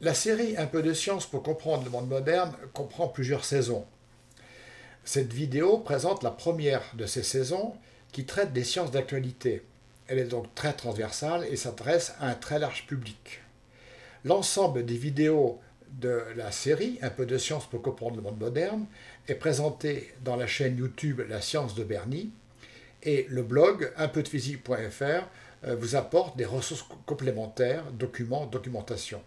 La série Un peu de science pour comprendre le monde moderne comprend plusieurs saisons. Cette vidéo présente la première de ces saisons qui traite des sciences d'actualité. Elle est donc très transversale et s'adresse à un très large public. L'ensemble des vidéos de la série Un peu de science pour comprendre le monde moderne est présenté dans la chaîne YouTube La science de Bernie et le blog unpeudephysique.fr euh, vous apporte des ressources complémentaires, documents, documentation.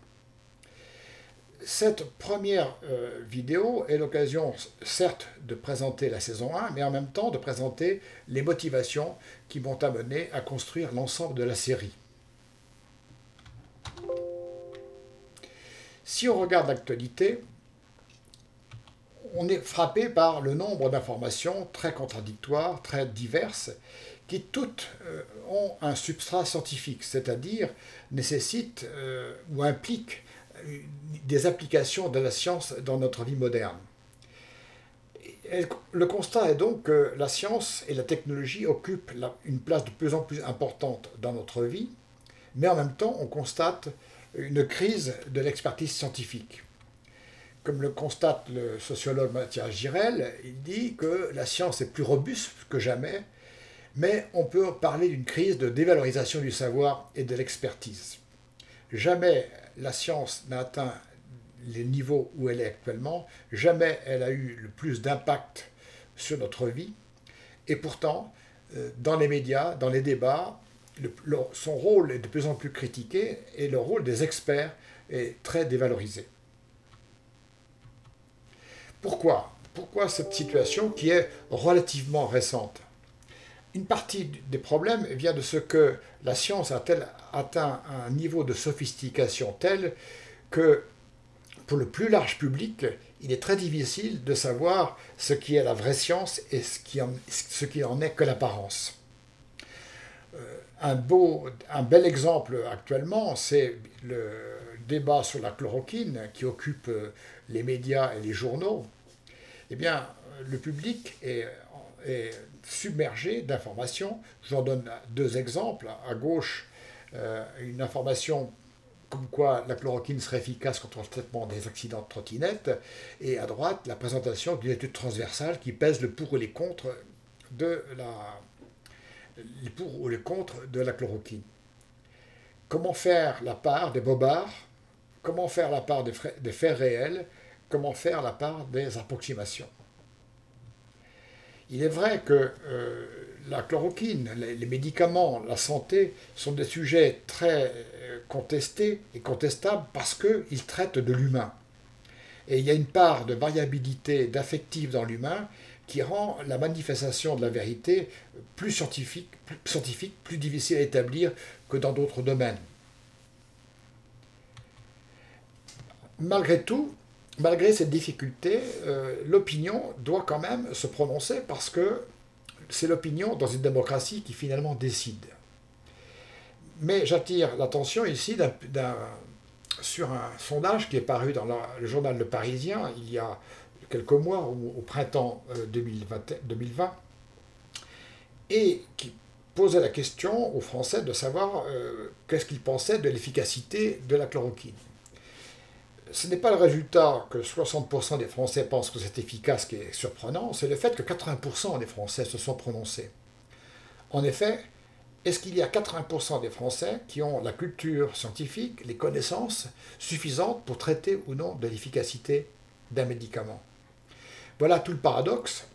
Cette première euh, vidéo est l'occasion, certes, de présenter la saison 1, mais en même temps de présenter les motivations qui m'ont amené à construire l'ensemble de la série. Si on regarde l'actualité, on est frappé par le nombre d'informations très contradictoires, très diverses, qui toutes euh, ont un substrat scientifique, c'est-à-dire nécessitent euh, ou impliquent des applications de la science dans notre vie moderne. le constat est donc que la science et la technologie occupent une place de plus en plus importante dans notre vie, mais en même temps, on constate une crise de l'expertise scientifique. Comme le constate le sociologue Mathias Girel, il dit que la science est plus robuste que jamais, mais on peut parler d'une crise de dévalorisation du savoir et de l'expertise. Jamais la science n'a atteint les niveaux où elle est actuellement, jamais elle a eu le plus d'impact sur notre vie, et pourtant, euh, dans les médias, dans les débats, son rôle est de plus en plus critiqué et le rôle des experts est très dévalorisé. Pourquoi? Pourquoi cette situation qui est relativement récente? Une partie des problèmes vient de ce que la science a atteint un niveau de sophistication tel que pour le plus large public, il est très difficile de savoir ce qui est la vraie science et ce qui en, est que l'apparence. Euh, un, un bel exemple actuellement, c'est le débat sur la chloroquine qui occupe euh, les médias et les journaux. Eh bien, le public est, submergé d'informations. J'en donne deux exemples. À gauche, euh, une information comme quoi la chloroquine serait efficace contre le traitement des accidents de trottinette, et à droite, la présentation d'une étude transversale qui pèse le pour et les contre de la, les pour ou les contre de la chloroquine. Comment faire la part des bobards? Comment faire la part des faits réels? Comment faire la part des approximations? Il est vrai que euh, la chloroquine, les, médicaments, la santé sont des sujets très euh, contestés et contestables parce qu'ils traitent de l'humain. Et il y a une part de variabilité, d'affectif dans l'humain qui rend la manifestation de la vérité plus scientifique, plus, scientifique, plus difficile à établir que dans d'autres domaines. Malgré tout, malgré cette difficulté, euh, l'opinion doit quand même se prononcer parce que c'est l'opinion dans une démocratie qui finalement décide. Mais j'attire l'attention ici sur un sondage qui est paru dans le journal Le Parisien il y a quelques mois, au, printemps 2020, euh, 2020, et qui posait la question aux Français de savoir euh, qu'est-ce qu'ils pensaient de l'efficacité de la chloroquine. Ce n'est pas le résultat que 60% des Français pensent que c'est efficace qui est surprenant, c'est le fait que 80% des Français se sont prononcés. En effet, est-ce qu'il y a 80% des Français qui ont la culture scientifique, les connaissances suffisantes pour traiter ou non de l'efficacité d'un médicament? Voilà tout le paradoxe.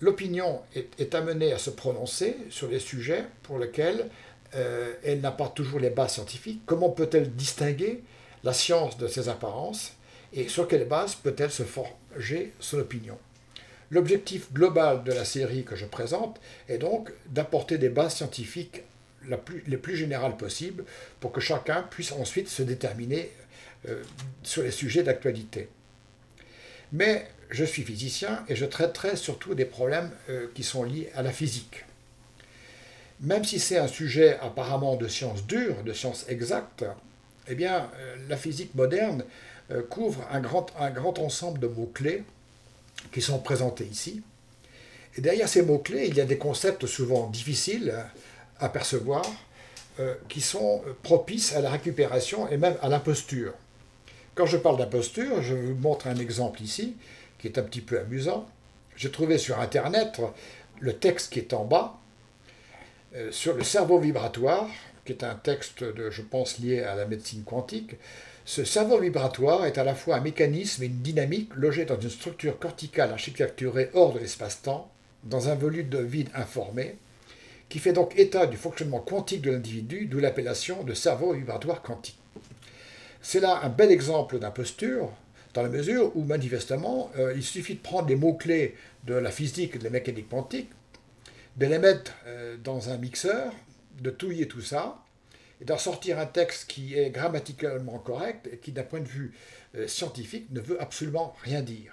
L'opinion est, amenée à se prononcer sur les sujets pour lesquels euh, elle n'a pas toujours les bases scientifiques. Comment peut-elle distinguer la science de ses apparences et sur quelle base peut-elle se forger son opinion L'objectif global de la série que je présente est donc d'apporter des bases scientifiques les plus générales possibles pour que chacun puisse ensuite se déterminer euh, sur les sujets d'actualité. Mais je suis physicien et je traiterai surtout des problèmes euh, qui sont liés à la physique. Même si c'est un sujet apparemment de science dure, de science exacte, eh bien, euh, la physique moderne euh, couvre un grand, ensemble de mots-clés qui sont présentés ici. Et derrière ces mots-clés, il y a des concepts souvent difficiles à percevoir, qui sont propices à la récupération et même à l'imposture. Quand je parle d'imposture, je vous montre un exemple ici qui est un petit peu amusant. J'ai trouvé sur Internet le texte qui est en bas euh, sur le cerveau vibratoire, qui est un texte, de, je pense, lié à la médecine quantique. Ce cerveau vibratoire est à la fois un mécanisme et une dynamique logée dans une structure corticale architecturée hors de l'espace-temps, dans un volume de vide informé, qui fait donc état du fonctionnement quantique de l'individu, d'où l'appellation de cerveau vibratoire quantique. C'est là un bel exemple d'imposture, dans la mesure où manifestement, euh, il suffit de prendre les mots-clés de la physique et de la mécanique quantique, de les mettre euh, dans un mixeur, de touiller tout ça, et d'en sortir un texte qui est grammaticalement correct et qui, d'un point de vue euh, scientifique, ne veut absolument rien dire.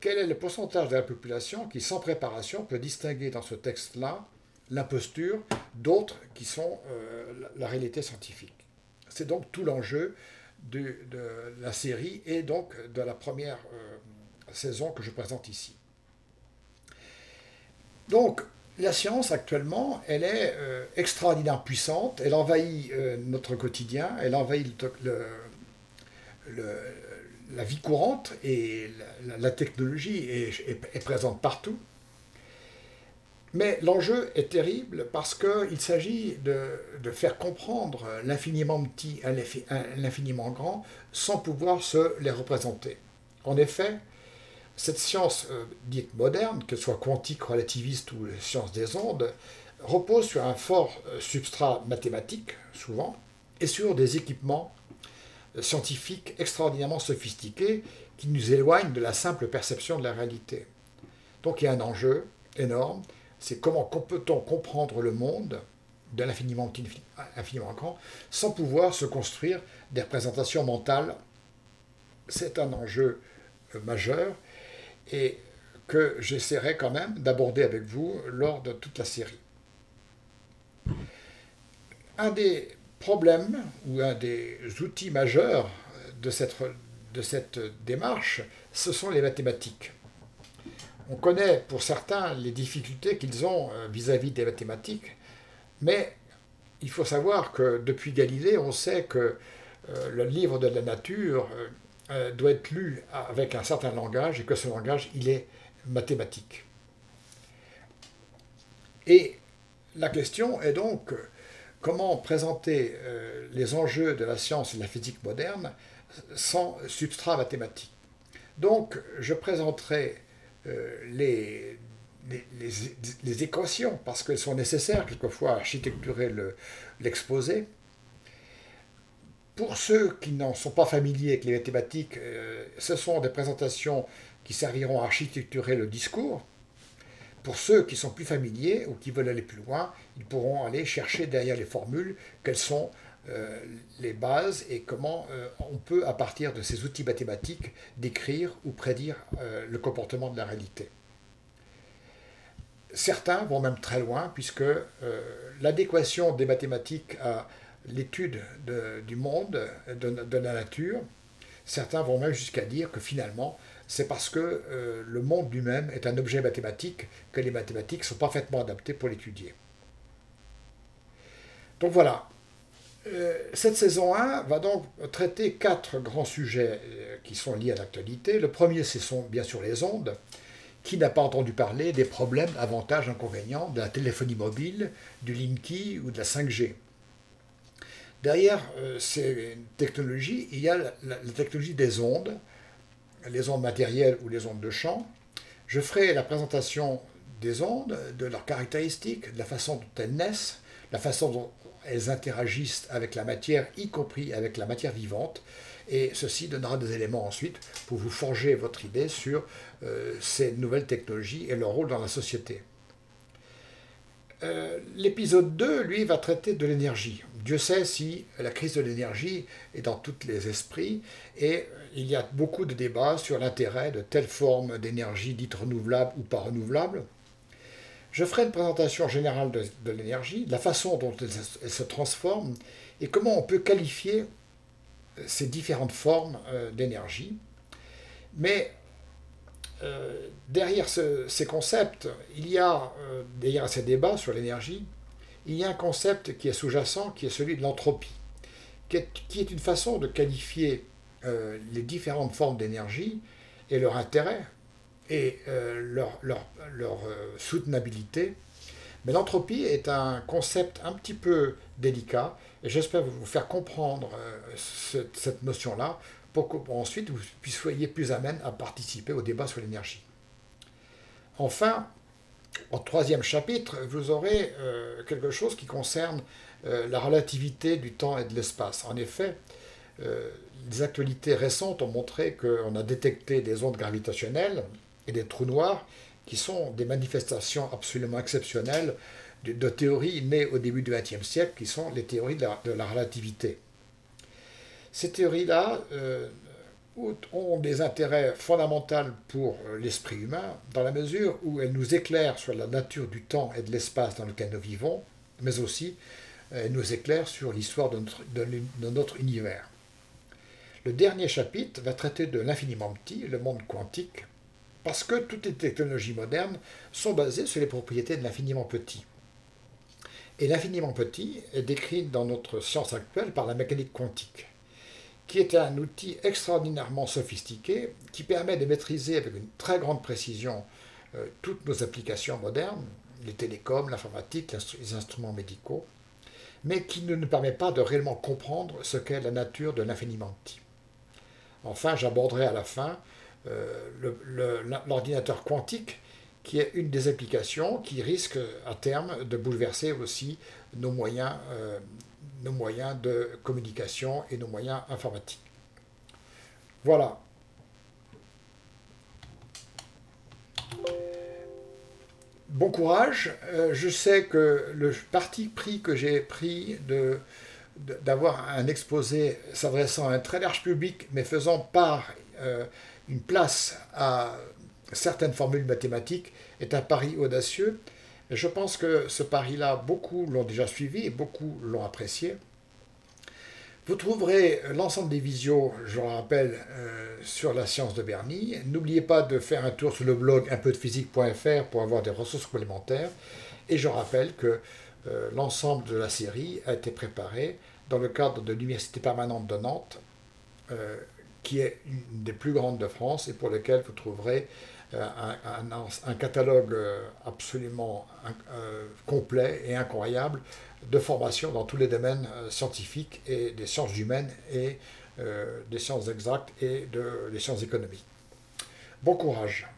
Quel est le pourcentage de la population qui, sans préparation, peut distinguer dans ce texte-là l'imposture d'autres qui sont la réalité scientifique? C'est donc tout l'enjeu de, la série et donc de la première euh, saison que je présente ici. Donc, la science actuellement, elle est euh, extraordinairement puissante, elle envahit euh, notre quotidien, elle envahit la vie courante et la, technologie est présente partout. Mais l'enjeu est terrible parce qu'il s'agit de, faire comprendre l'infiniment petit à l'infiniment grand sans pouvoir se les représenter. En effet, cette science euh, dite moderne, que ce soit quantique, relativiste ou science des ondes, repose sur un fort euh, substrat mathématique, souvent, et sur des équipements euh, scientifiques extraordinairement sophistiqués qui nous éloignent de la simple perception de la réalité. Donc il y a un enjeu énorme c'est comment peut-on comprendre le monde de l'infiniment infiniment grand sans pouvoir se construire des représentations mentales. C'est un enjeu majeur et que j'essaierai quand même d'aborder avec vous lors de toute la série. Un des problèmes ou un des outils majeurs de cette, démarche, ce sont les mathématiques. On connaît pour certains les difficultés qu'ils ont euh, vis-à-vis des mathématiques, mais il faut savoir que depuis Galilée, on sait que euh, le livre de la nature euh, doit être lu avec un certain langage et que ce langage, il est mathématique. Et la question est donc comment présenter les enjeux de la science et de la physique moderne sans substrat mathématique? Donc, je présenterai euh, les, les, équations, parce qu'elles sont nécessaires quelquefois à architecturer l'exposé. Pour ceux qui n'en sont pas familiers avec les mathématiques, euh, ce sont des présentations qui serviront à architecturer le discours. Pour ceux qui sont plus familiers ou qui veulent aller plus loin, ils pourront aller chercher derrière les formules quelles sont euh, les bases et comment euh, on peut, à partir de ces outils mathématiques, décrire ou prédire le comportement de la réalité. Certains vont même très loin, puisque l'adéquation des mathématiques à l'étude du monde, de, la nature, certains vont même jusqu'à dire que finalement, c'est parce que le monde lui-même est un objet mathématique que les mathématiques sont parfaitement adaptées pour l'étudier. Donc voilà, euh, cette saison 1 va donc traiter quatre grands sujets euh, qui sont liés à l'actualité. Le premier, ce sont bien sûr les ondes. Qui n'a pas entendu parler des problèmes, avantages, inconvénients de la téléphonie mobile, du Linky ou de la 5G Derrière euh, ces technologies, il y a la, technologie des ondes, les ondes matérielles ou les ondes de champ. Je ferai la présentation des ondes, de leurs caractéristiques, de la façon dont elles naissent, la façon dont elles interagissent avec la matière, y compris avec la matière vivante, et ceci donnera des éléments ensuite pour vous forger votre idée sur euh, ces nouvelles technologies et leur rôle dans la société. Euh, l'épisode 2, lui, va traiter de l'énergie. Dieu sait si la crise de l'énergie est dans tous les esprits et il y a beaucoup de débats sur l'intérêt de telle forme d'énergie dite renouvelable ou pas renouvelable. Je ferai une présentation générale de, l'énergie, de la façon dont elle, se transforme et comment on peut qualifier euh, ces différentes formes euh, d'énergie. Mais euh, derrière ces concepts, il y a, derrière ces débats sur l'énergie, il y a un concept qui est sous-jacent, qui est celui de l'entropie, qui est, une façon de qualifier les différentes formes d'énergie et leur intérêt et leur soutenabilité. Mais l'entropie est un concept un petit peu délicat et j'espère vous faire comprendre cette notion-là pour qu'ensuite vous soyez plus amène à participer au débat sur l'énergie. Enfin, au troisième chapitre, vous aurez euh, quelque chose qui concerne euh, la relativité du temps et de l'espace. En effet, euh, les actualités récentes ont montré qu'on a détecté des ondes gravitationnelles et des trous noirs qui sont des manifestations absolument exceptionnelles de, théories nées au début du XXe siècle, qui sont les théories de la relativité. Ces théories-là euh, ont des intérêts fondamentaux pour euh, l'esprit humain, dans la mesure où elles nous éclairent sur la nature du temps et de l'espace dans lequel nous vivons, mais aussi euh, elles nous éclairent sur l'histoire de, notre, univers. Le dernier chapitre va traiter de l'infiniment petit, le monde quantique, parce que toutes les technologies modernes sont basées sur les propriétés de l'infiniment petit. Et l'infiniment petit est décrit dans notre science actuelle par la mécanique quantique qui est un outil extraordinairement sophistiqué qui permet de maîtriser avec une très grande précision euh, toutes nos applications modernes, les télécoms, l'informatique, les instruments médicaux, mais qui ne nous permet pas de réellement comprendre ce qu'est la nature de l'infiniment petit. Enfin, j'aborderai à la fin euh, l'ordinateur quantique, qui est une des applications qui risque à terme de bouleverser aussi nos moyens euh, nos moyens de communication et nos moyens informatiques. Voilà. Bon courage. Euh, je sais que le parti pris que j'ai pris de d'avoir un exposé s'adressant à un très large public, mais faisant part euh, une place à certaines formules mathématiques, est un pari audacieux. Je pense que ce pari-là, beaucoup l'ont déjà suivi et beaucoup l'ont apprécié. Vous trouverez l'ensemble des visios, je le rappelle, euh, sur la science de Bernie. N'oubliez pas de faire un tour sur le blog unpeudephysique.fr pour avoir des ressources complémentaires. Et je rappelle que euh, l'ensemble de la série a été préparé dans le cadre de l'Université permanente de Nantes, euh, qui est une des plus grandes de France et pour lequel vous trouverez euh, un, catalogue euh, absolument euh, complet et incroyable de formation dans tous les domaines scientifiques et des sciences humaines et des sciences exactes et de, des sciences économiques. Bon courage